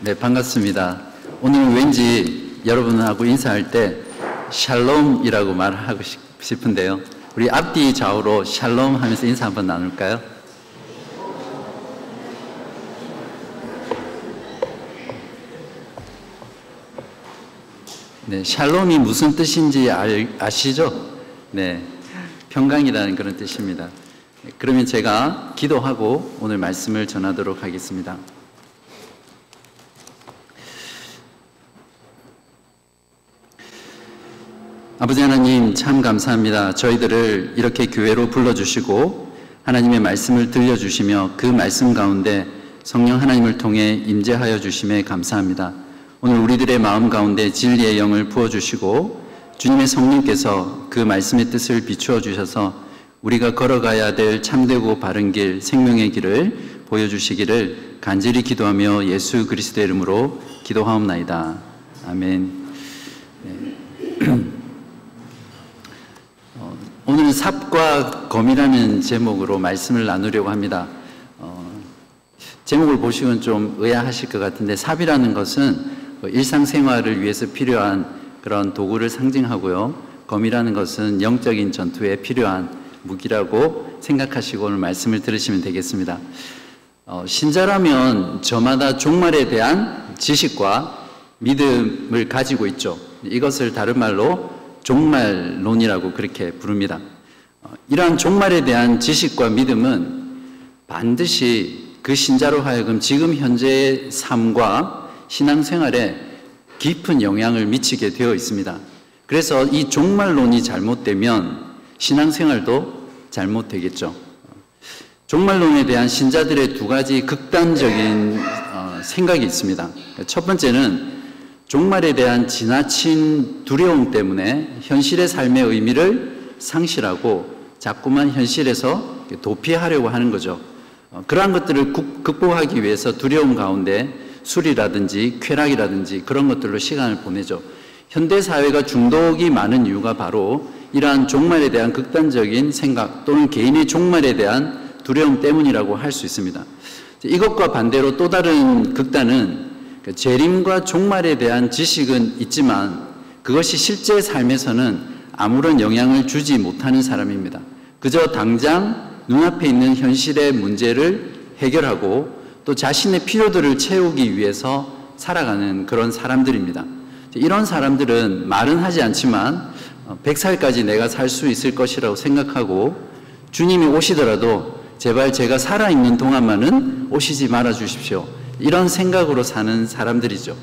네, 반갑습니다. 오늘 왠지 여러분하고 인사할 때 샬롬이라고 말하고 싶은데요. 우리 앞뒤 좌우로 샬롬 하면서 인사 한번 나눌까요? 네, 샬롬이 무슨 뜻인지 알, 아시죠? 네, 평강이라는 그런 뜻입니다. 그러면 제가 기도하고 오늘 말씀을 전하도록 하겠습니다. 아버지 하나님 참 감사합니다. 저희들을 이렇게 교회로 불러주시고 하나님의 말씀을 들려주시며 그 말씀 가운데 성령 하나님을 통해 임재하여 주심에 감사합니다. 오늘 우리들의 마음 가운데 진리의 영을 부어주시고 주님의 성령께서 그 말씀의 뜻을 비추어 주셔서 우리가 걸어가야 될 참되고 바른 길, 생명의 길을 보여주시기를 간절히 기도하며 예수 그리스도의 이름으로 기도하옵나이다. 아멘. 네. 어, 오늘은 삽과 검이라는 제목으로 말씀을 나누려고 합니다. 어, 제목을 보시면 좀 의아하실 것 같은데 삽이라는 것은 그 일상생활을 위해서 필요한 그런 도구를 상징하고요. 검이라는 것은 영적인 전투에 필요한 무기라고 생각하시고 오늘 말씀을 들으시면 되겠습니다. 어, 신자라면 저마다 종말에 대한 지식과 믿음을 가지고 있죠. 이것을 다른 말로 종말론이라고 그렇게 부릅니다. 어, 이러한 종말에 대한 지식과 믿음은 반드시 그 신자로 하여금 지금 현재의 삶과 신앙생활에 깊은 영향을 미치게 되어 있습니다. 그래서 이 종말론이 잘못되면 신앙생활도 잘못되겠죠. 종말론에 대한 신자들의 두 가지 극단적인 어, 생각이 있습니다. 첫 번째는 종말에 대한 지나친 두려움 때문에 현실의 삶의 의미를 상실하고 자꾸만 현실에서 도피하려고 하는 거죠. 어, 그러한 것들을 극복하기 위해서 두려움 가운데 술이라든지 쾌락이라든지 그런 것들로 시간을 보내죠. 현대 사회가 중독이 많은 이유가 바로 이러한 종말에 대한 극단적인 생각 또는 개인의 종말에 대한 두려움 때문이라고 할 수 있습니다. 이것과 반대로 또 다른 극단은 그 재림과 종말에 대한 지식은 있지만 그것이 실제 삶에서는 아무런 영향을 주지 못하는 사람입니다. 그저 당장 눈앞에 있는 현실의 문제를 해결하고 또 자신의 필요들을 채우기 위해서 살아가는 그런 사람들입니다. 이런 사람들은 말은 하지 않지만 100살까지 어, 내가 살 수 있을 것이라고 생각하고 주님이 오시더라도 제발 제가 살아있는 동안만은 오시지 말아 주십시오. 이런 생각으로 사는 사람들이죠.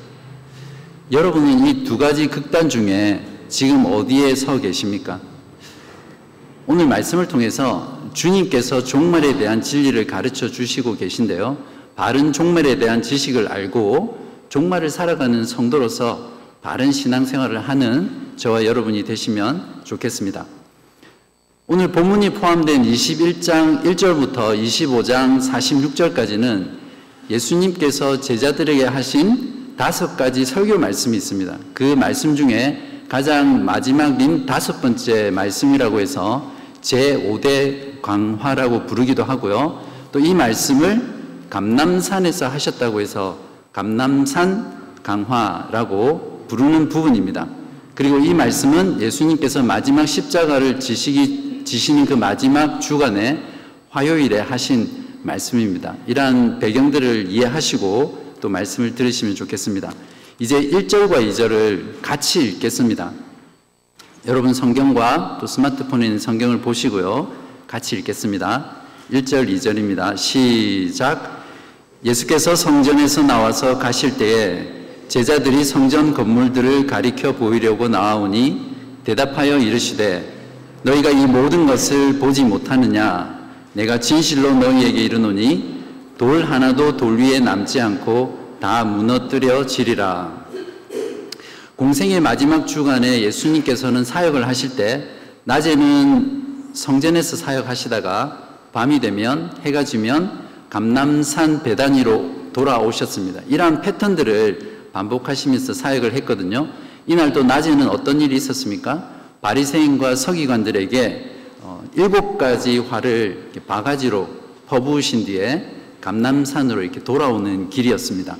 여러분은 이 두 가지 극단 중에 지금 어디에 서 계십니까? 오늘 말씀을 통해서 주님께서 종말에 대한 진리를 가르쳐 주시고 계신데요. 바른 종말에 대한 지식을 알고 종말을 살아가는 성도로서 바른 신앙생활을 하는 저와 여러분이 되시면 좋겠습니다. 오늘 본문이 포함된 21장 1절부터 25장 46절까지는 예수님께서 제자들에게 하신 다섯 가지 설교 말씀이 있습니다. 그 말씀 중에 가장 마지막인 다섯 번째 말씀이라고 해서 제5대 광화라고 부르기도 하고요. 또 이 말씀을 감남산에서 하셨다고 해서 감남산 강화라고 부르는 부분입니다. 그리고 이 말씀은 예수님께서 마지막 십자가를 지시기, 지시는 그 마지막 주간에 화요일에 하신 말씀입니다. 이러한 배경들을 이해하시고 또 말씀을 들으시면 좋겠습니다. 이제 1절과 2절을 같이 읽겠습니다. 여러분 성경과 또 스마트폰에 있는 성경을 보시고요. 같이 읽겠습니다. 1절, 2절입니다. 시작. 예수께서 성전에서 나와서 가실 때에 제자들이 성전 건물들을 가리켜 보이려고 나아오니 대답하여 이르시되 너희가 이 모든 것을 보지 못하느냐 내가 진실로 너희에게 이르노니 돌 하나도 돌 위에 남지 않고 다 무너뜨려 지리라 공생의 마지막 주간에 예수님께서는 사역을 하실 때 낮에는 성전에서 사역하시다가 밤이 되면 해가 지면 감남산 배단위로 돌아오셨습니다. 이러한 패턴들을 반복하시면서 사역을 했거든요. 이날도 낮에는 어떤 일이 있었습니까? 바리새인과 서기관들에게 어, 일곱 가지 화를 바가지로 퍼부으신 뒤에 감남산으로 이렇게 돌아오는 길이었습니다.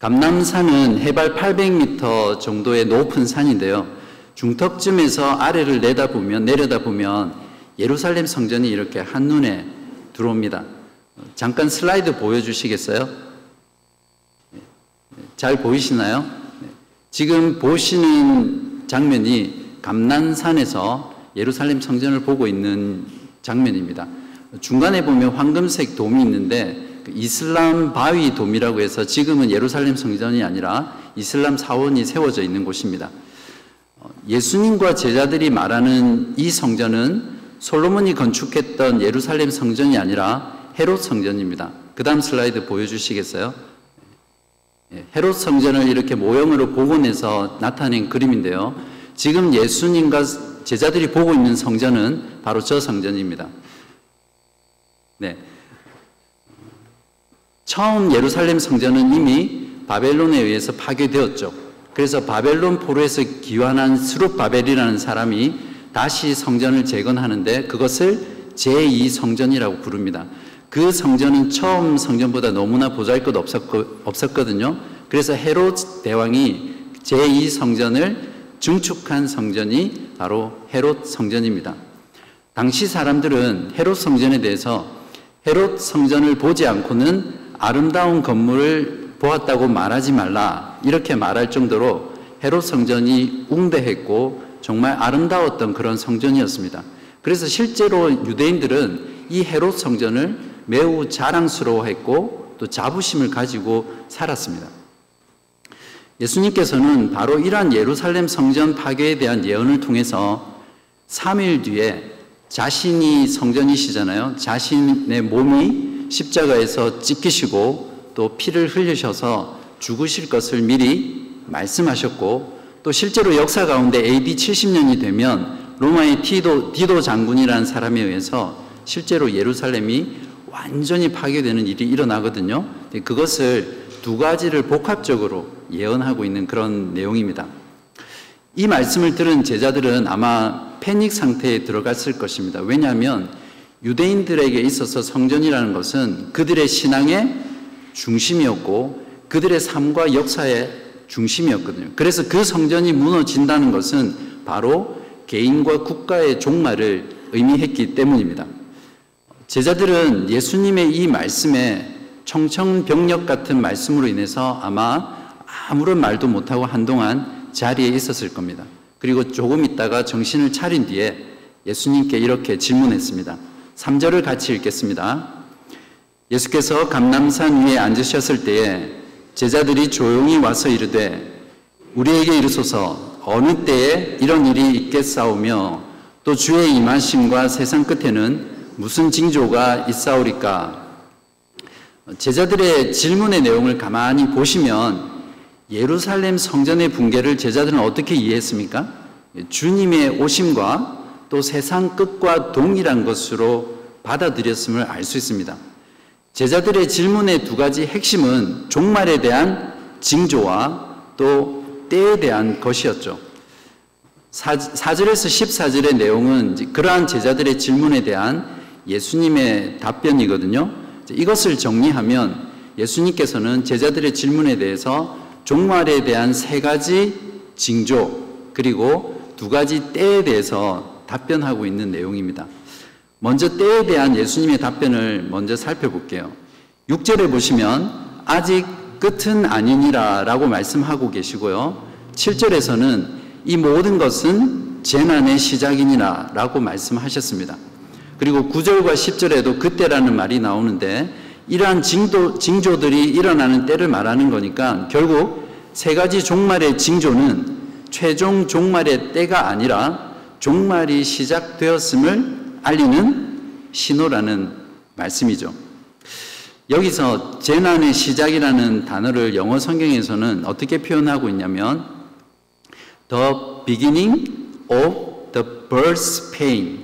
감남산은 해발 800m 정도의 높은 산인데요. 중턱쯤에서 아래를 내다보면 내려다보면 예루살렘 성전이 이렇게 한눈에 들어옵니다. 잠깐 슬라이드 보여주시겠어요? 잘 보이시나요? 지금 보시는 장면이 감난산에서 예루살렘 성전을 보고 있는 장면입니다. 중간에 보면 황금색 돔이 있는데 그 이슬람 바위 돔이라고 해서 지금은 예루살렘 성전이 아니라 이슬람 사원이 세워져 있는 곳입니다. 어, 예수님과 제자들이 말하는 이 성전은 솔로몬이 건축했던 예루살렘 성전이 아니라 헤롯 성전입니다. 그 다음 슬라이드 보여주시겠어요? 예, 헤롯 성전을 이렇게 모형으로 복원해서 나타낸 그림인데요. 지금 예수님과 제자들이 보고 있는 성전은 바로 저 성전입니다. 네. 처음 예루살렘 성전은 이미 바벨론에 의해서 파괴되었죠. 그래서 바벨론 포로에서 기환한 수룹 바벨이라는 사람이 다시 성전을 재건하는데 그것을 제2 성전이라고 부릅니다. 그 성전은 처음 성전보다 너무나 보잘것 없었거든요. 그래서 헤롯 대왕이 제2 성전을 증축한 성전이 바로 헤롯 성전입니다. 당시 사람들은 헤롯 성전에 대해서 헤롯 성전을 보지 않고는 아름다운 건물을 보았다고 말하지 말라 이렇게 말할 정도로 헤롯 성전이 웅대했고 정말 아름다웠던 그런 성전이었습니다. 그래서 실제로 유대인들은 이 헤롯 성전을 매우 자랑스러워했고 또 자부심을 가지고 살았습니다. 예수님께서는 바로 이러한 예루살렘 성전 파괴에 대한 예언을 통해서 3일 뒤에 자신이 성전이시잖아요. 자신의 몸이 십자가에서 찢기시고 또 피를 흘리셔서 죽으실 것을 미리 말씀하셨고 또 실제로 역사 가운데 AD 70년이 되면 로마의 디도, 디도 장군이라는 사람에 의해서 실제로 예루살렘이 완전히 파괴되는 일이 일어나거든요. 그것을 두 가지를 복합적으로 예언하고 있는 그런 내용입니다. 이 말씀을 들은 제자들은 아마 패닉 상태에 들어갔을 것입니다. 왜냐하면 유대인들에게 있어서 성전이라는 것은 그들의 신앙의 중심이었고 그들의 삶과 역사의 중심이었거든요. 그래서 그 성전이 무너진다는 것은 바로 개인과 국가의 종말을 의미했기 때문입니다. 제자들은 예수님의 이 말씀에 청천벽력 같은 말씀으로 인해서 아마 아무런 말도 못하고 한동안 자리에 있었을 겁니다. 그리고 조금 있다가 정신을 차린 뒤에 예수님께 이렇게 질문했습니다. 3절을 같이 읽겠습니다. 예수께서 감남산 위에 앉으셨을 때에 제자들이 조용히 와서 이르되 우리에게 이르소서 어느 때에 이런 일이 있겠사오며 또 주의 임하심과 세상 끝에는 무슨 징조가 있사오리까 제자들의 질문의 내용을 가만히 보시면 예루살렘 성전의 붕괴를 제자들은 어떻게 이해했습니까? 주님의 오심과 또 세상 끝과 동일한 것으로 받아들였음을 알 수 있습니다. 제자들의 질문의 두 가지 핵심은 종말에 대한 징조와 또 때에 대한 것이었죠. 4, 절에서 14절의 내용은 그러한 제자들의 질문에 대한 예수님의 답변이거든요. 이것을 정리하면 예수님께서는 제자들의 질문에 대해서 종말에 대한 세 가지 징조 그리고 두 가지 때에 대해서 답변하고 있는 내용입니다. 먼저 때에 대한 예수님의 답변을 먼저 살펴볼게요. 6절에 보시면 아직 끝은 아니니라 라고 말씀하고 계시고요. 7절에서는 이 모든 것은 재난의 시작이니라 라고 말씀하셨습니다. 그리고 9절과 10절에도 그때라는 말이 나오는데 이러한 징조, 징조들이 일어나는 때를 말하는 거니까 결국 세 가지 종말의 징조는 최종 종말의 때가 아니라 종말이 시작되었음을 알리는 신호라는 말씀이죠. 여기서 재난의 시작이라는 단어를 영어 성경에서는 어떻게 표현하고 있냐면 the beginning of the birth pain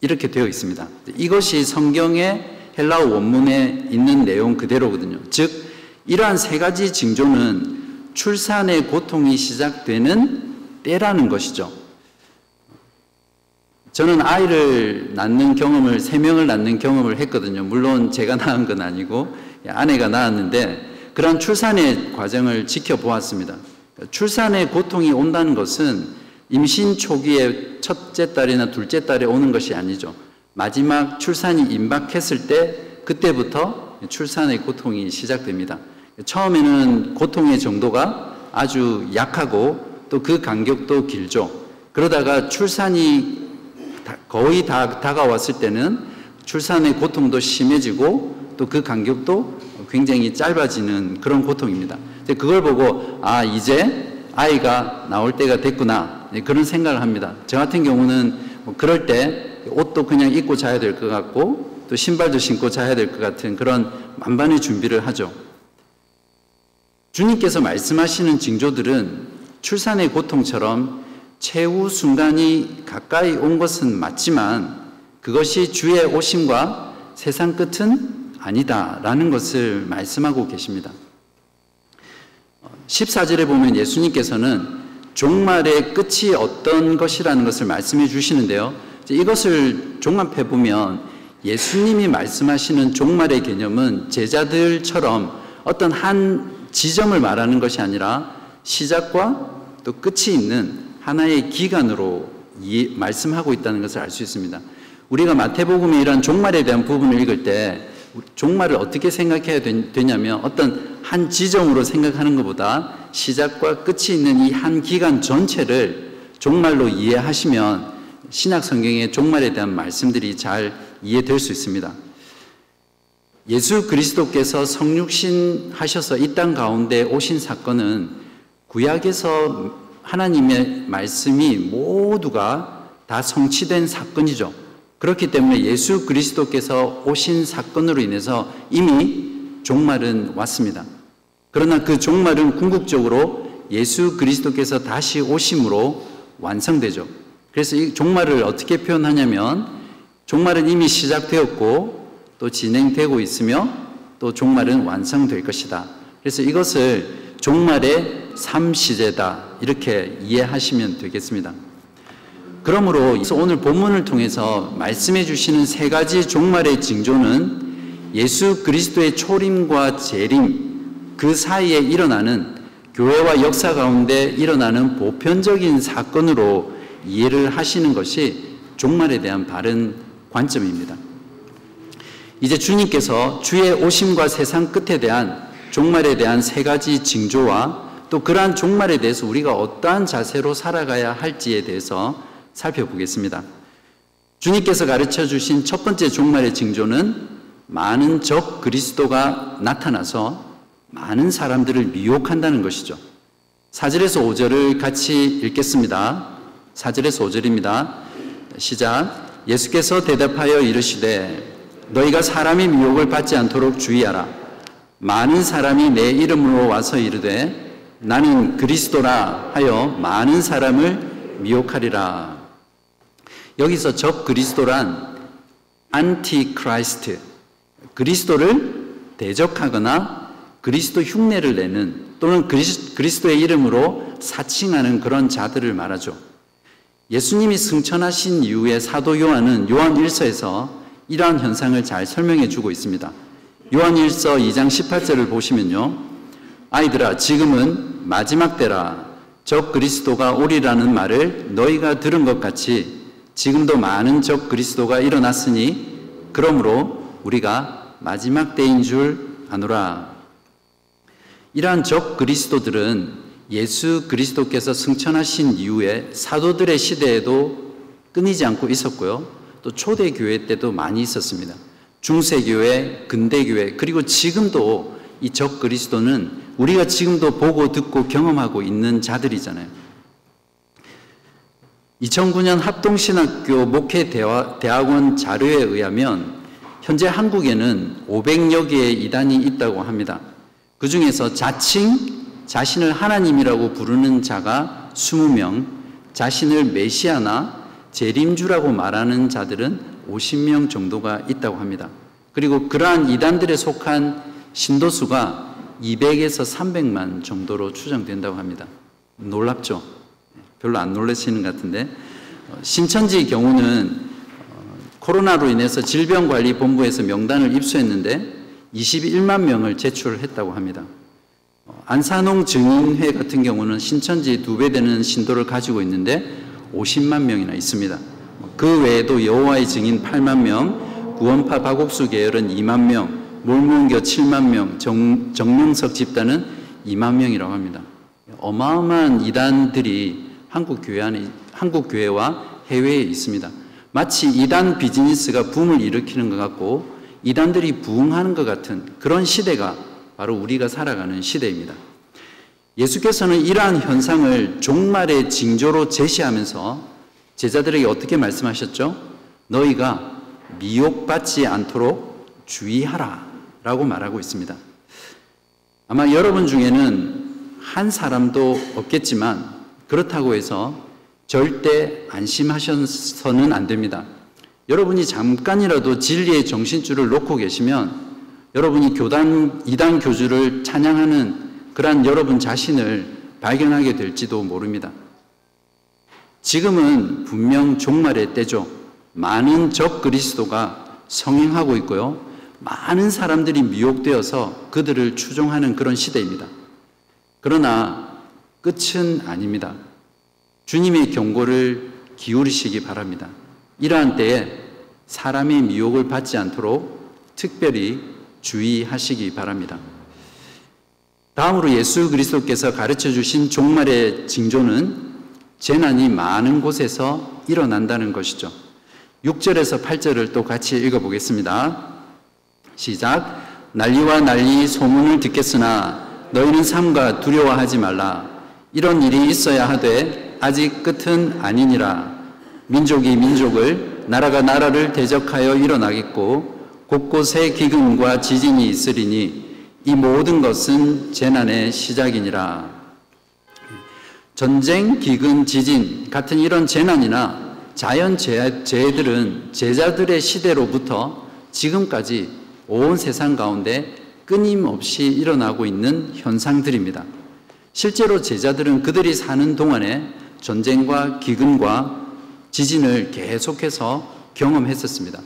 이렇게 되어 있습니다. 이것이 성경의 헬라어 원문에 있는 내용 그대로거든요. 즉 이러한 세 가지 징조는 출산의 고통이 시작되는 때라는 것이죠. 저는 아이를 낳는 경험을, 세 명을 낳는 경험을 했거든요. 물론 제가 낳은 건 아니고 아내가 낳았는데 그런 출산의 과정을 지켜보았습니다. 출산의 고통이 온다는 것은 임신 초기에 첫째 딸이나 둘째 딸에 오는 것이 아니죠. 마지막 출산이 임박했을 때 그때부터 출산의 고통이 시작됩니다. 처음에는 고통의 정도가 아주 약하고 또 그 간격도 길죠. 그러다가 출산이 거의 다 다가왔을 때는 출산의 고통도 심해지고 또 그 간격도 굉장히 짧아지는 그런 고통입니다. 그걸 보고 아 이제 아이가 나올 때가 됐구나 네, 그런 생각을 합니다. 저 같은 경우는 뭐 그럴 때 옷도 그냥 입고 자야 될 것 같고 또 신발도 신고 자야 될 것 같은 그런 만반의 준비를 하죠. 주님께서 말씀하시는 징조들은 출산의 고통처럼 최후 순간이 가까이 온 것은 맞지만 그것이 주의 오심과 세상 끝은 아니다라는 것을 말씀하고 계십니다. 14절에 보면 예수님께서는 종말의 끝이 어떤 것이라는 것을 말씀해 주시는데요. 이것을 종합해 보면 예수님이 말씀하시는 종말의 개념은 제자들처럼 어떤 한 지점을 말하는 것이 아니라 시작과 또 끝이 있는 하나의 기간으로 말씀하고 있다는 것을 알 수 있습니다. 우리가 마태복음의 이런 종말에 대한 부분을 읽을 때 종말을 어떻게 생각해야 되냐면 어떤 한 지점으로 생각하는 것보다 시작과 끝이 있는 이 한 기간 전체를 종말로 이해하시면 신약 성경의 종말에 대한 말씀들이 잘 이해될 수 있습니다. 예수 그리스도께서 성육신 하셔서 이 땅 가운데 오신 사건은 구약에서 하나님의 말씀이 모두가 다 성취된 사건이죠. 그렇기 때문에 예수 그리스도께서 오신 사건으로 인해서 이미 종말은 왔습니다. 그러나 그 종말은 궁극적으로 예수 그리스도께서 다시 오심으로 완성되죠. 그래서 이 종말을 어떻게 표현하냐면 종말은 이미 시작되었고 또 진행되고 있으며 또 종말은 완성될 것이다. 그래서 이것을 종말의 삼시제다. 이렇게 이해하시면 되겠습니다. 그러므로 오늘 본문을 통해서 말씀해 주시는 세 가지 종말의 징조는 예수 그리스도의 초림과 재림 그 사이에 일어나는 교회와 역사 가운데 일어나는 보편적인 사건으로 이해를 하시는 것이 종말에 대한 바른 관점입니다. 이제 주님께서 주의 오심과 세상 끝에 대한 종말에 대한 세 가지 징조와 또 그러한 종말에 대해서 우리가 어떠한 자세로 살아가야 할지에 대해서 살펴보겠습니다. 주님께서 가르쳐 주신 첫 번째 종말의 징조는 많은 적 그리스도가 나타나서 많은 사람들을 미혹한다는 것이죠. 4절에서 5절을 같이 읽겠습니다. 4절에서 5절입니다. 시작. 예수께서 대답하여 이르시되 너희가 사람의 미혹을 받지 않도록 주의하라. 많은 사람이 내 이름으로 와서 이르되 나는 그리스도라 하여 많은 사람을 미혹하리라. 여기서 적 그리스도란 Antichrist 그리스도를 대적하거나 그리스도 흉내를 내는 또는 그리스도의 이름으로 사칭하는 그런 자들을 말하죠. 예수님이 승천하신 이후에 사도 요한은 요한 1서에서 이러한 현상을 잘 설명해 주고 있습니다. 요한 1서 2장 18절을 보시면요. 아이들아, 지금은 마지막 때라. 적 그리스도가 오리라는 말을 너희가 들은 것 같이 지금도 많은 적 그리스도가 일어났으니 그러므로 우리가 마지막 때인 줄 아노라. 이러한 적 그리스도들은 예수 그리스도께서 승천하신 이후에 사도들의 시대에도 끊이지 않고 있었고요. 또 초대교회 때도 많이 있었습니다. 중세교회, 근대교회, 그리고 지금도 이 적 그리스도는 우리가 지금도 보고 듣고 경험하고 있는 자들이잖아요. 2009년 합동신학교 목회 대학원 자료에 의하면 현재 한국에는 500여 개의 이단이 있다고 합니다. 그 중에서 자칭 자신을 하나님이라고 부르는 자가 20명, 자신을 메시아나 재림주라고 말하는 자들은 50명 정도가 있다고 합니다. 그리고 그러한 이단들에 속한 신도수가 200에서 300만 정도로 추정된다고 합니다. 놀랍죠? 별로 안 놀라시는 것 같은데 어, 신천지 경우는 어, 코로나로 인해서 질병관리본부에서 명단을 입수했는데 21만 명을 제출했다고 합니다. 어, 안산홍 증인회 같은 경우는 신천지 두배 되는 신도를 가지고 있는데 50만 명이나 있습니다. 그 외에도 여호와의 증인 8만 명, 구원파 박옥수 계열은 2만 명, 몰문교 7만 명, 정, 정명석 집단은 2만 명이라고 합니다. 어마어마한 이단들이 한국 교회 안에 한국 교회와 해외에 있습니다. 마치 이단 비즈니스가 붐을 일으키는 것 같고 이단들이 부흥하는 것 같은 그런 시대가 바로 우리가 살아가는 시대입니다. 예수께서는 이러한 현상을 종말의 징조로 제시하면서 제자들에게 어떻게 말씀하셨죠? 너희가 미혹받지 않도록 주의하라 라고 말하고 있습니다. 아마 여러분 중에는 한 사람도 없겠지만 그렇다고 해서 절대 안심하셔서는 안 됩니다. 여러분이 잠깐이라도 진리의 정신줄을 놓고 계시면 여러분이 교단, 이단 교주를 찬양하는 그러한 여러분 자신을 발견하게 될지도 모릅니다. 지금은 분명 종말의 때죠. 많은 적 그리스도가 성행하고 있고요. 많은 사람들이 미혹되어서 그들을 추종하는 그런 시대입니다. 그러나 끝은 아닙니다. 주님의 경고를 기울이시기 바랍니다. 이러한 때에 사람의 미혹을 받지 않도록 특별히 주의하시기 바랍니다. 다음으로 예수 그리스도께서 가르쳐 주신 종말의 징조는 재난이 많은 곳에서 일어난다는 것이죠. 6절에서 8절을 또 같이 읽어보겠습니다. 시작. 난리와 난리 소문을 듣겠으나 너희는 삼가 두려워하지 말라. 이런 일이 있어야 하되 아직 끝은 아니니라. 민족이 민족을 나라가 나라를 대적하여 일어나겠고 곳곳에 기근과 지진이 있으리니 이 모든 것은 재난의 시작이니라. 전쟁, 기근, 지진 같은 이런 재난이나 자연 재해들은 제자들의 시대로부터 지금까지 온 세상 가운데 끊임없이 일어나고 있는 현상들입니다. 실제로 제자들은 그들이 사는 동안에 전쟁과 기근과 지진을 계속해서 경험했었습니다.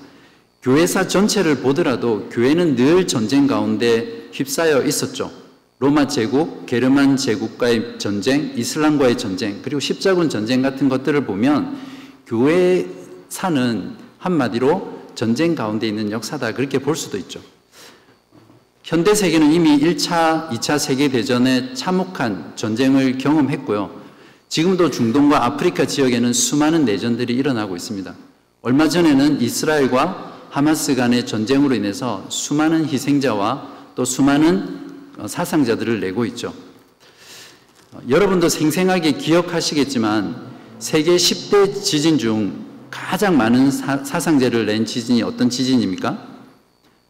교회사 전체를 보더라도 교회는 늘 전쟁 가운데 휩싸여 있었죠. 로마 제국, 게르만 제국과의 전쟁, 이슬람과의 전쟁, 그리고 십자군 전쟁 같은 것들을 보면 교회 사는 한마디로 전쟁 가운데 있는 역사다. 그렇게 볼 수도 있죠. 현대 세계는 이미 1차, 2차 세계대전에 참혹한 전쟁을 경험했고요. 지금도 중동과 아프리카 지역에는 수많은 내전들이 일어나고 있습니다. 얼마 전에는 이스라엘과 하마스 간의 전쟁으로 인해서 수많은 희생자와 또 수많은 어, 사상자들을 내고 있죠. 어, 여러분도 생생하게 기억하시겠지만 세계 10대 지진 중 가장 많은 사, 상자를 낸 지진이 어떤 지진입니까?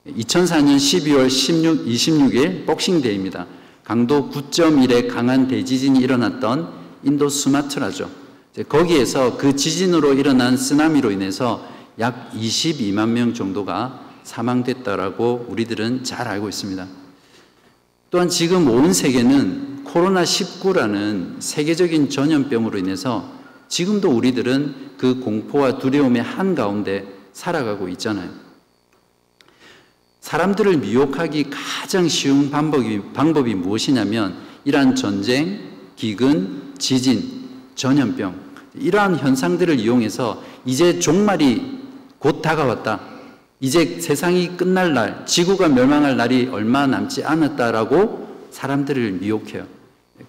2004년 12월 16, 26일 복싱데이입니다. 강도 9.1의 강한 대지진이 일어났던 인도 수마트라죠. 거기에서 그 지진으로 일어난 쓰나미로 인해서 약 22만 명 정도가 사망됐다라고 우리들은 잘 알고 있습니다. 또한 지금 온 세계는 코로나19라는 세계적인 전염병으로 인해서 지금도 우리들은 그 공포와 두려움의 한가운데 살아가고 있잖아요. 사람들을 미혹하기 가장 쉬운 방법이, 방법이 무엇이냐면 이러한 전쟁, 기근, 지진, 전염병, 이러한 현상들을 이용해서 이제 종말이 곧 다가왔다. 이제 세상이 끝날 날, 지구가 멸망할 날이 얼마 남지 않았다라고 사람들을 미혹해요.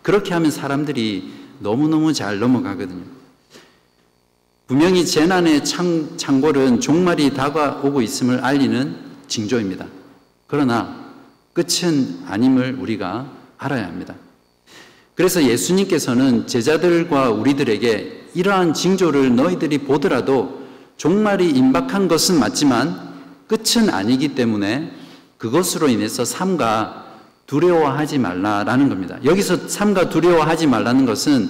그렇게 하면 사람들이 너무너무 잘 넘어가거든요. 분명히 재난의 창, 창골은 종말이 다가오고 있음을 알리는 징조입니다. 그러나 끝은 아님을 우리가 알아야 합니다. 그래서 예수님께서는 제자들과 우리들에게 이러한 징조를 너희들이 보더라도 종말이 임박한 것은 맞지만 끝은 아니기 때문에 그것으로 인해서 삼가 두려워하지 말라라는 겁니다. 여기서 삼가 두려워하지 말라는 것은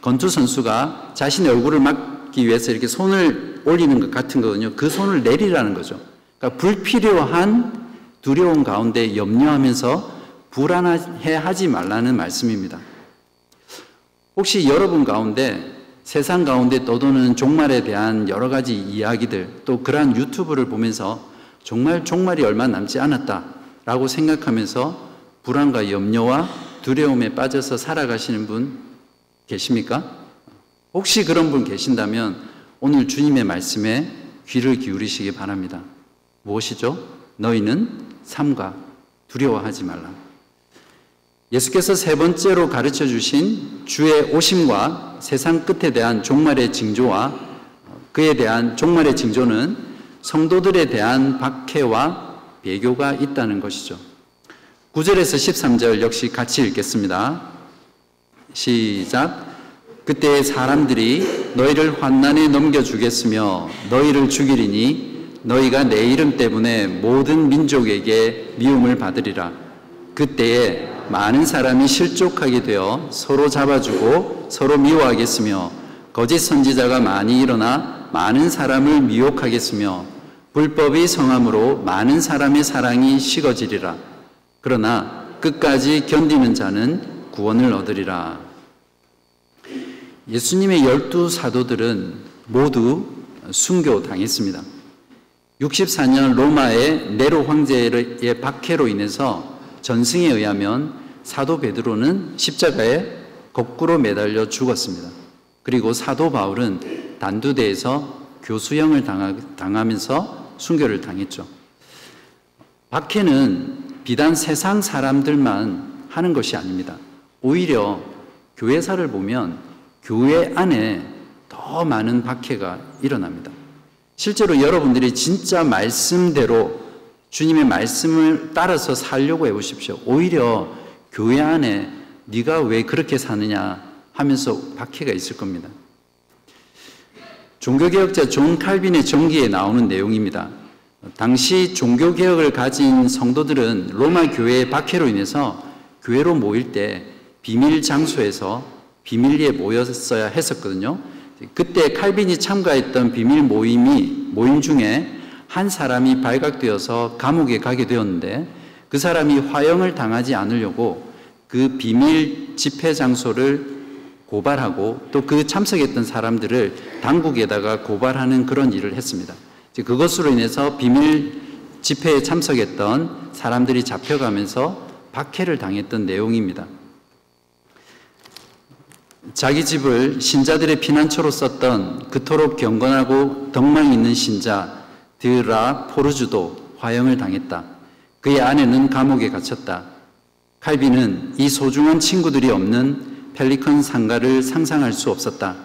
건투 선수가 자신의 얼굴을 막 기 위해서 이렇게 손을 올리는 것 같은 거거든요. 그 손을 내리라는 거죠. 그러니까 불필요한 두려움 가운데 염려하면서 불안해 하지 말라는 말씀입니다. 혹시 여러분 가운데 세상 가운데 떠도는 종말에 대한 여러 가지 이야기들 또 그러한 유튜브를 보면서 정말 종말이 얼마 남지 않았다라고 생각하면서 불안과 염려와 두려움에 빠져서 살아가시는 분 계십니까? 혹시 그런 분 계신다면 오늘 주님의 말씀에 귀를 기울이시기 바랍니다. 무엇이죠? 너희는 삼가 두려워하지 말라. 예수께서 세 번째로 가르쳐 주신 주의 오심과 세상 끝에 대한 종말의 징조와 그에 대한 종말의 징조는 성도들에 대한 박해와 배교가 있다는 것이죠. 9절에서 13절 역시 같이 읽겠습니다. 시작. 그때 사람들이 너희를 환난에 넘겨주겠으며 너희를 죽이리니 너희가 내 이름 때문에 모든 민족에게 미움을 받으리라. 그때에 많은 사람이 실족하게 되어 서로 잡아주고 서로 미워하겠으며 거짓 선지자가 많이 일어나 많은 사람을 미혹하겠으며 불법이 성함으로 많은 사람의 사랑이 식어지리라. 그러나 끝까지 견디는 자는 구원을 얻으리라. 예수님의 열두 사도들은 모두 순교 당했습니다. 64년 로마의 네로 황제의 박해로 인해서 전승에 의하면 사도 베드로는 십자가에 거꾸로 매달려 죽었습니다. 그리고 사도 바울은 단두대에서 교수형을 당하면서 순교를 당했죠. 박해는 비단 세상 사람들만 하는 것이 아닙니다. 오히려 교회사를 보면 교회 안에 더 많은 박해가 일어납니다. 실제로 여러분들이 진짜 말씀대로 주님의 말씀을 따라서 살려고 해보십시오. 오히려 교회 안에 네가 왜 그렇게 사느냐 하면서 박해가 있을 겁니다. 종교개혁자 존 칼빈의 전기에 나오는 내용입니다. 당시 종교개혁을 가진 성도들은 로마 교회의 박해로 인해서 교회로 모일 때 비밀 장소에서 비밀리에 모였어야 했었거든요. 그때 칼빈이 참가했던 비밀 모임이 모임 중에 한 사람이 발각되어서 감옥에 가게 되었는데 그 사람이 화형을 당하지 않으려고 그 비밀 집회 장소를 고발하고 또 그 참석했던 사람들을 당국에다가 고발하는 그런 일을 했습니다. 그것으로 인해서 비밀 집회에 참석했던 사람들이 잡혀가면서 박해를 당했던 내용입니다. 자기 집을 신자들의 피난처로 썼던 그토록 경건하고 덕망 있는 신자 드라 포르주도 화형을 당했다. 그의 아내는 감옥에 갇혔다. 칼빈은 이 소중한 친구들이 없는 펠리컨 상가를 상상할 수 없었다.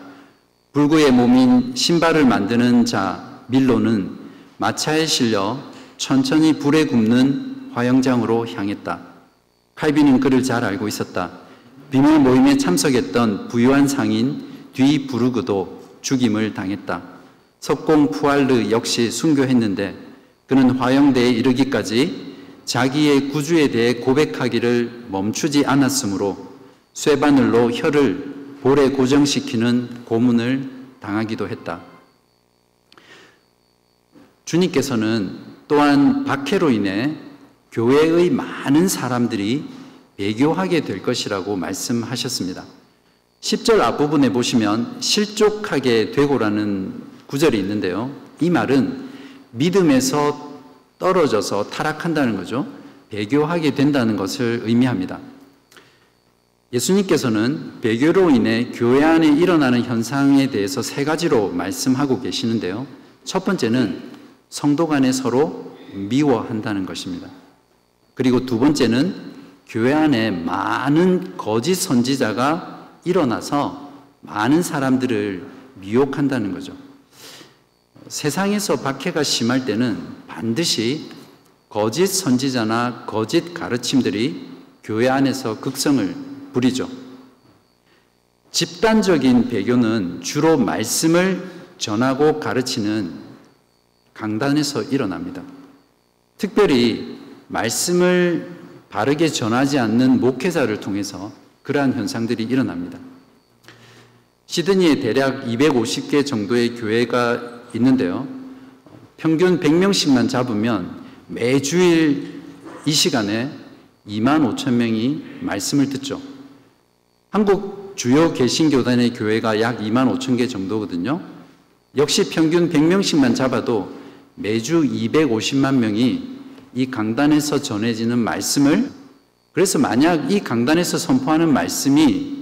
불구의 몸인 신발을 만드는 자 밀로는 마차에 실려 천천히 불에 굽는 화영장으로 향했다. 칼빈은 그를 잘 알고 있었다. 비밀 모임에 참석했던 부유한 상인 뒤 부르그도 죽임을 당했다. 석공 푸알르 역시 순교했는데 그는 화영대에 이르기까지 자기의 구주에 대해 고백하기를 멈추지 않았으므로 쇠바늘로 혀를 볼에 고정시키는 고문을 당하기도 했다. 주님께서는 또한 박해로 인해 교회의 많은 사람들이 배교하게 될 것이라고 말씀하셨습니다. 10절 앞부분에 보시면 실족하게 되고라는 구절이 있는데요. 이 말은 믿음에서 떨어져서 타락한다는 거죠. 배교하게 된다는 것을 의미합니다. 예수님께서는 배교로 인해 교회 안에 일어나는 현상에 대해서 세 가지로 말씀하고 계시는데요. 첫 번째는 성도 간에 서로 미워한다는 것입니다. 그리고 두 번째는 교회 안에 많은 거짓 선지자가 일어나서 많은 사람들을 미혹한다는 거죠. 세상에서 박해가 심할 때는 반드시 거짓 선지자나 거짓 가르침들이 교회 안에서 극성을 부리죠. 집단적인 배교는 주로 말씀을 전하고 가르치는 강단에서 일어납니다. 특별히 말씀을 바르게 전하지 않는 목회자를 통해서 그러한 현상들이 일어납니다. 시드니에 대략 250개 정도의 교회가 있는데요. 평균 100명씩만 잡으면 매주일 이 시간에 2만 5천 명이 말씀을 듣죠. 한국 주요 개신교단의 교회가 약 2만 5천 개 정도거든요. 역시 평균 100명씩만 잡아도 매주 250만 명이 이 강단에서 전해지는 말씀을 그래서 만약 이 강단에서 선포하는 말씀이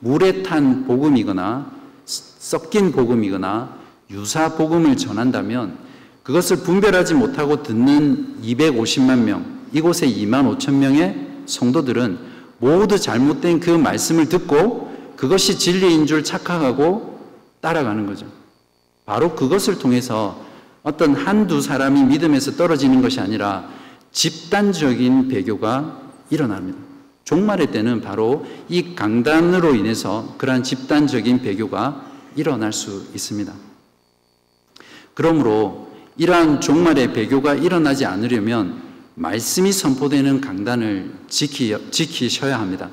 물에 탄 복음이거나 섞인 복음이거나 유사 복음을 전한다면 그것을 분별하지 못하고 듣는 250만 명, 이곳에 2만 5천 명의 성도들은 모두 잘못된 그 말씀을 듣고 그것이 진리인 줄 착각하고 따라가는 거죠. 바로 그것을 통해서 어떤 한두 사람이 믿음에서 떨어지는 것이 아니라 집단적인 배교가 일어납니다. 종말의 때는 바로 이 강단으로 인해서 그러한 집단적인 배교가 일어날 수 있습니다. 그러므로 이러한 종말의 배교가 일어나지 않으려면 말씀이 선포되는 강단을 지키, 지키셔야 합니다.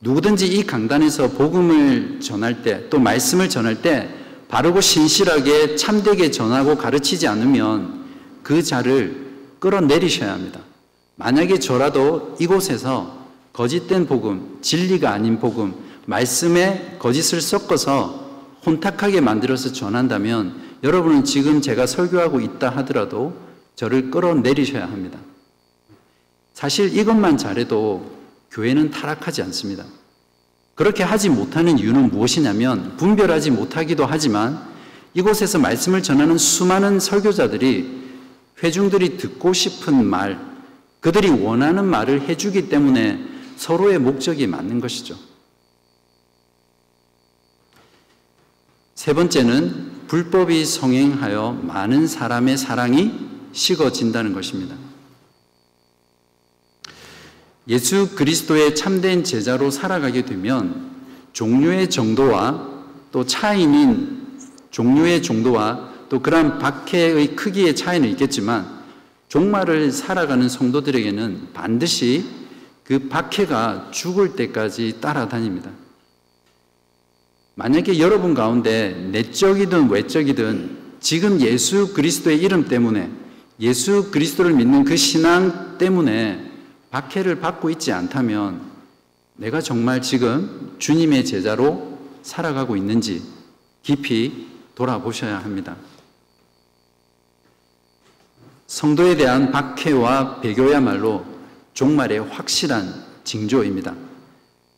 누구든지 이 강단에서 복음을 전할 때, 또 말씀을 전할 때 바르고 신실하게 참되게 전하고 가르치지 않으면 그 자를 끌어내리셔야 합니다. 만약에 저라도 이곳에서 거짓된 복음, 진리가 아닌 복음, 말씀에 거짓을 섞어서 혼탁하게 만들어서 전한다면 여러분은 지금 제가 설교하고 있다 하더라도 저를 끌어내리셔야 합니다. 사실 이것만 잘해도 교회는 타락하지 않습니다. 그렇게 하지 못하는 이유는 무엇이냐면 분별하지 못하기도 하지만 이곳에서 말씀을 전하는 수많은 설교자들이 회중들이 듣고 싶은 말, 그들이 원하는 말을 해주기 때문에 서로의 목적이 맞는 것이죠. 세 번째는 불법이 성행하여 많은 사람의 사랑이 식어진다는 것입니다. 예수 그리스도의 참된 제자로 살아가게 되면 종류의 정도와 또 차이인 종류의 정도와 또 그러한 박해의 크기의 차이는 있겠지만 종말을 살아가는 성도들에게는 반드시 그 박해가 죽을 때까지 따라다닙니다. 만약에 여러분 가운데 내적이든 외적이든 지금 예수 그리스도의 이름 때문에 예수 그리스도를 믿는 그 신앙 때문에 박해를 받고 있지 않다면 내가 정말 지금 주님의 제자로 살아가고 있는지 깊이 돌아보셔야 합니다. 성도에 대한 박해와 배교야말로 종말의 확실한 징조입니다.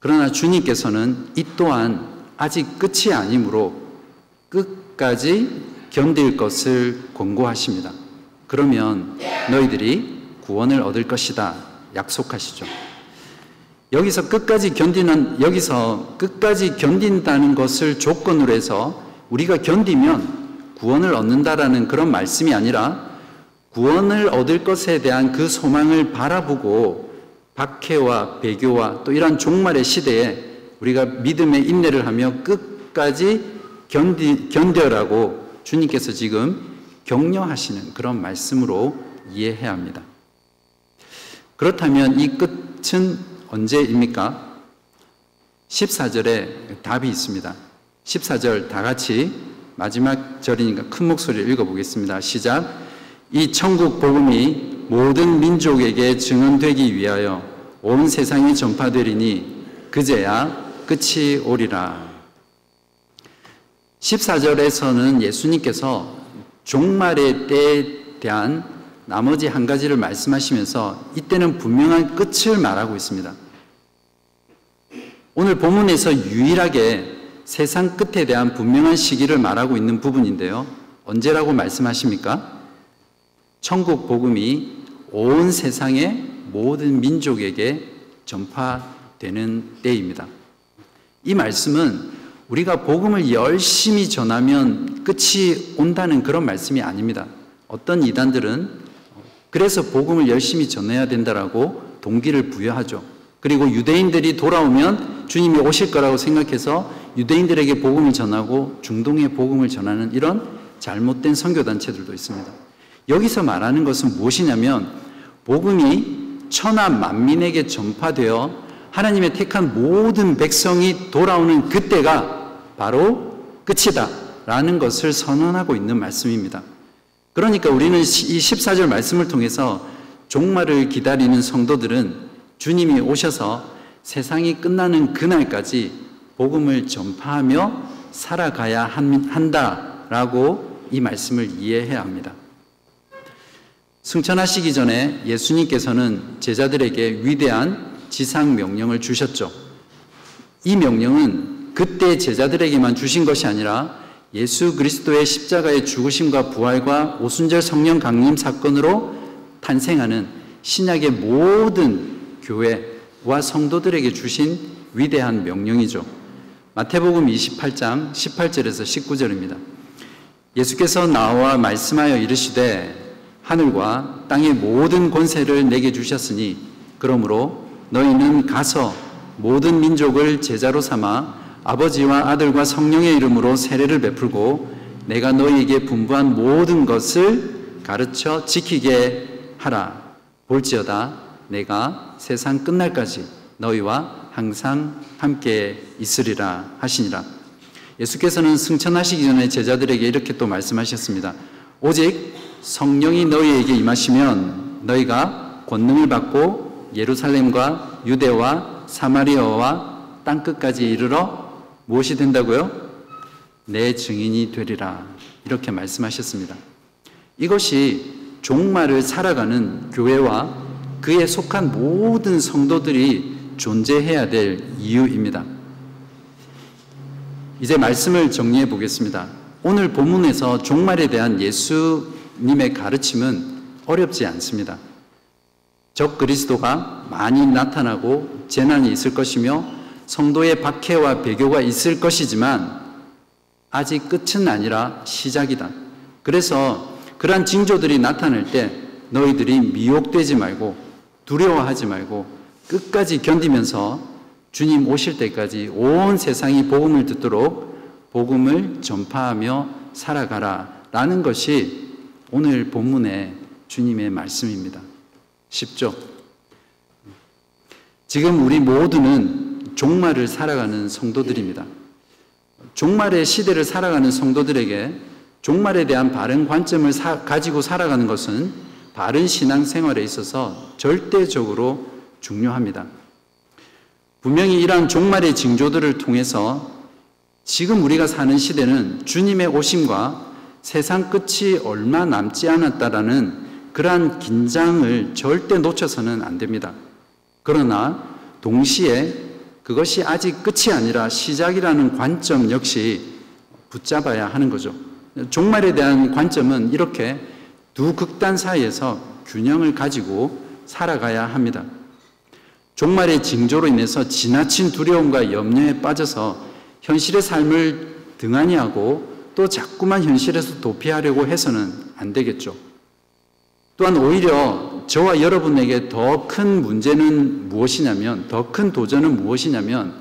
그러나 주님께서는 이 또한 아직 끝이 아니므로 끝까지 견딜 것을 권고하십니다. 그러면 너희들이 구원을 얻을 것이다. 약속하시죠. 여기서 끝까지 견디는, 여기서 끝까지 견딘다는 것을 조건으로 해서 우리가 견디면 구원을 얻는다라는 그런 말씀이 아니라 구원을 얻을 것에 대한 그 소망을 바라보고 박해와 배교와 또 이러한 종말의 시대에 우리가 믿음의 인내를 하며 끝까지 견디, 견뎌라고 주님께서 지금 격려하시는 그런 말씀으로 이해해야 합니다. 그렇다면 이 끝은 언제입니까? 14절에 답이 있습니다. 14절 다 같이 마지막 절이니까 큰 목소리를 읽어보겠습니다. 시작. 이 천국 복음이 모든 민족에게 증언되기 위하여 온 세상에 전파되리니 그제야 끝이 오리라. 14절에서는 예수님께서 종말의 때에 대한 나머지 한 가지를 말씀하시면서 이때는 분명한 끝을 말하고 있습니다. 오늘 본문에서 유일하게 세상 끝에 대한 분명한 시기를 말하고 있는 부분인데요. 언제라고 말씀하십니까? 천국 복음이 온 세상의 모든 민족에게 전파되는 때입니다. 이 말씀은 우리가 복음을 열심히 전하면 끝이 온다는 그런 말씀이 아닙니다. 어떤 이단들은 그래서 복음을 열심히 전해야 된다라고 동기를 부여하죠. 그리고 유대인들이 돌아오면 주님이 오실 거라고 생각해서 유대인들에게 복음을 전하고 중동에 복음을 전하는 이런 잘못된 선교단체들도 있습니다. 여기서 말하는 것은 무엇이냐면 복음이 천하 만민에게 전파되어 하나님의 택한 모든 백성이 돌아오는 그때가 바로 끝이다. 라는 것을 선언하고 있는 말씀입니다. 그러니까 우리는 이 14절 말씀을 통해서 종말을 기다리는 성도들은 주님이 오셔서 세상이 끝나는 그날까지 복음을 전파하며 살아가야 한다라고 이 말씀을 이해해야 합니다. 승천하시기 전에 예수님께서는 제자들에게 위대한 지상 명령을 주셨죠. 이 명령은 그때 제자들에게만 주신 것이 아니라 예수 그리스도의 십자가의 죽으심과 부활과 오순절 성령 강림 사건으로 탄생하는 신약의 모든 교회와 성도들에게 주신 위대한 명령이죠. 마태복음 28장 18절에서 19절입니다. 예수께서 나와 말씀하여 이르시되 하늘과 땅의 모든 권세를 내게 주셨으니 그러므로 너희는 가서 모든 민족을 제자로 삼아 아버지와 아들과 성령의 이름으로 세례를 베풀고 내가 너희에게 분부한 모든 것을 가르쳐 지키게 하라. 볼지어다 내가 세상 끝날까지 너희와 항상 함께 있으리라 하시니라. 예수께서는 승천하시기 전에 제자들에게 이렇게 또 말씀하셨습니다. 오직 성령이 너희에게 임하시면 너희가 권능을 받고 예루살렘과 유대와 사마리아와 땅 끝까지 이르러 무엇이 된다고요? 내 증인이 되리라. 이렇게 말씀하셨습니다. 이것이 종말을 살아가는 교회와 그에 속한 모든 성도들이 존재해야 될 이유입니다. 이제 말씀을 정리해 보겠습니다. 오늘 본문에서 종말에 대한 예수님의 가르침은 어렵지 않습니다. 적 그리스도가 많이 나타나고 재난이 있을 것이며 성도의 박해와 배교가 있을 것이지만 아직 끝은 아니라 시작이다. 그래서 그러한 징조들이 나타날 때 너희들이 미혹되지 말고 두려워하지 말고 끝까지 견디면서 주님 오실 때까지 온 세상이 복음을 듣도록 복음을 전파하며 살아가라 라는 것이 오늘 본문의 주님의 말씀입니다. 쉽죠? 지금 우리 모두는 종말을 살아가는 성도들입니다. 종말의 시대를 살아가는 성도들에게 종말에 대한 바른 관점을 사, 가지고 살아가는 것은 바른 신앙 생활에 있어서 절대적으로 중요합니다. 분명히 이러한 종말의 징조들을 통해서 지금 우리가 사는 시대는 주님의 오심과 세상 끝이 얼마 남지 않았다라는 그러한 긴장을 절대 놓쳐서는 안 됩니다. 그러나 동시에 그것이 아직 끝이 아니라 시작이라는 관점 역시 붙잡아야 하는 거죠. 종말에 대한 관점은 이렇게 두 극단 사이에서 균형을 가지고 살아가야 합니다. 종말의 징조로 인해서 지나친 두려움과 염려에 빠져서 현실의 삶을 등한히 하고 또 자꾸만 현실에서 도피하려고 해서는 안 되겠죠. 또한 오히려 저와 여러분에게 더 큰 문제는 무엇이냐면, 더 큰 도전은 무엇이냐면,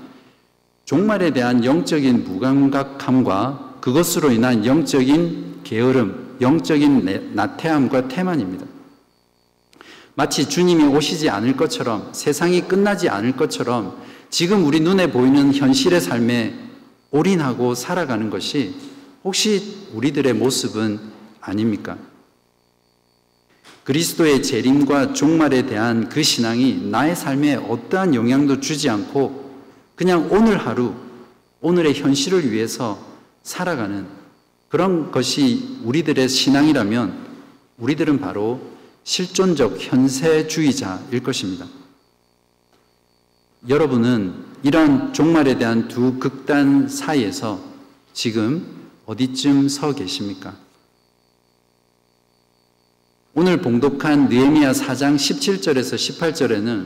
종말에 대한 영적인 무감각함과 그것으로 인한 영적인 게으름, 영적인 나태함과 태만입니다. 마치 주님이 오시지 않을 것처럼, 세상이 끝나지 않을 것처럼, 지금 우리 눈에 보이는 현실의 삶에 올인하고 살아가는 것이 혹시 우리들의 모습은 아닙니까? 그리스도의 재림과 종말에 대한 그 신앙이 나의 삶에 어떠한 영향도 주지 않고 그냥 오늘 하루, 오늘의 현실을 위해서 살아가는 그런 것이 우리들의 신앙이라면 우리들은 바로 실존적 현세주의자일 것입니다. 여러분은 이런 종말에 대한 두 극단 사이에서 지금 어디쯤 서 계십니까? 오늘 봉독한 느헤미야 4장 17절에서 18절에는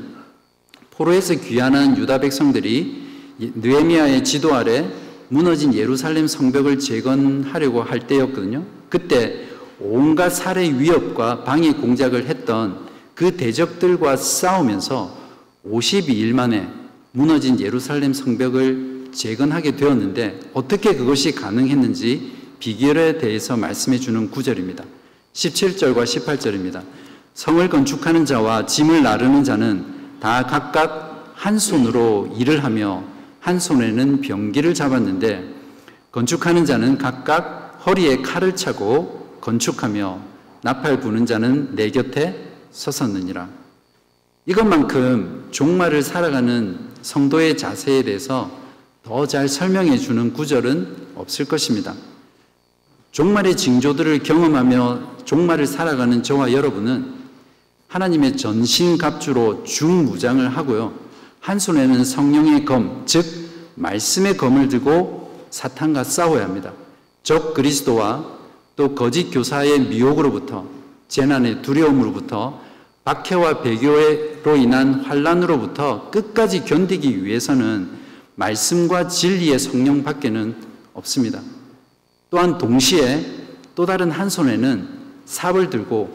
포로에서 귀환한 유다 백성들이 느헤미야의 지도 아래 무너진 예루살렘 성벽을 재건하려고 할 때였거든요. 그때 온갖 살해 위협과 방해 공작을 했던 그 대적들과 싸우면서 52일 만에 무너진 예루살렘 성벽을 재건하게 되었는데 어떻게 그것이 가능했는지 비결에 대해서 말씀해 주는 구절입니다. 17절과 18절입니다. 성을 건축하는 자와 짐을 나르는 자는 다 각각 한 손으로 일을 하며 한 손에는 병기를 잡았는데 건축하는 자는 각각 허리에 칼을 차고 건축하며 나팔 부는 자는 내 곁에 서섰느니라. 이것만큼 종말을 살아가는 성도의 자세에 대해서 더 잘 설명해 주는 구절은 없을 것입니다. 종말의 징조들을 경험하며 종말을 살아가는 저와 여러분은 하나님의 전신갑주로 중무장을 하고요. 한 손에는 성령의 검, 즉 말씀의 검을 들고 사탄과 싸워야 합니다. 적 그리스도와 또 거짓 교사의 미혹으로부터 재난의 두려움으로부터 박해와 배교로 인한 환란으로부터 끝까지 견디기 위해서는 말씀과 진리의 성령 밖에는 없습니다. 또한 동시에 또 다른 한 손에는 삽을 들고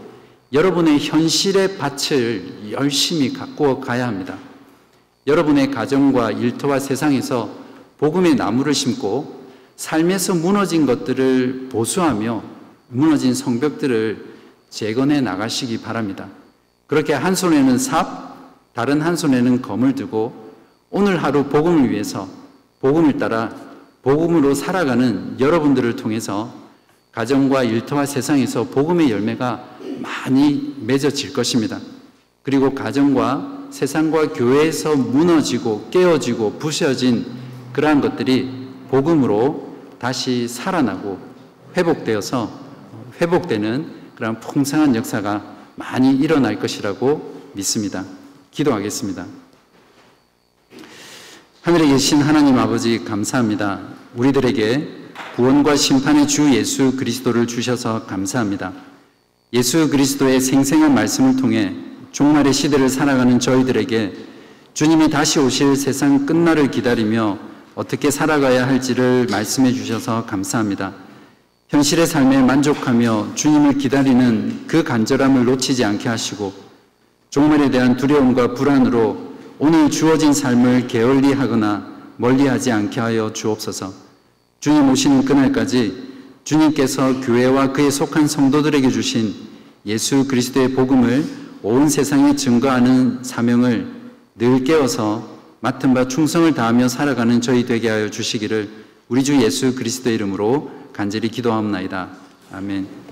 여러분의 현실의 밭을 열심히 갖고 가야 합니다. 여러분의 가정과 일터와 세상에서 복음의 나무를 심고 삶에서 무너진 것들을 보수하며 무너진 성벽들을 재건해 나가시기 바랍니다. 그렇게 한 손에는 삽, 다른 한 손에는 검을 들고 오늘 하루 복음을 위해서 복음을 따라 복음으로 살아가는 여러분들을 통해서 가정과 일터와 세상에서 복음의 열매가 많이 맺어질 것입니다. 그리고 가정과 세상과 교회에서 무너지고 깨어지고 부셔진 그러한 것들이 복음으로 다시 살아나고 회복되어서 회복되는 그런 풍성한 역사가 많이 일어날 것이라고 믿습니다. 기도하겠습니다. 하늘에 계신 하나님 아버지 감사합니다. 우리들에게 구원과 심판의 주 예수 그리스도를 주셔서 감사합니다. 예수 그리스도의 생생한 말씀을 통해 종말의 시대를 살아가는 저희들에게 주님이 다시 오실 세상 끝날을 기다리며 어떻게 살아가야 할지를 말씀해 주셔서 감사합니다. 현실의 삶에 만족하며 주님을 기다리는 그 간절함을 놓치지 않게 하시고 종말에 대한 두려움과 불안으로 오늘 주어진 삶을 게을리 하거나 멀리 하지 않게 하여 주옵소서. 주님 오시는 그날까지 주님께서 교회와 그에 속한 성도들에게 주신 예수 그리스도의 복음을 온 세상에 증거하는 사명을 늘 깨어서 맡은 바 충성을 다하며 살아가는 저희 되게 하여 주시기를 우리 주 예수 그리스도 이름으로 간절히 기도하옵나이다. 아멘.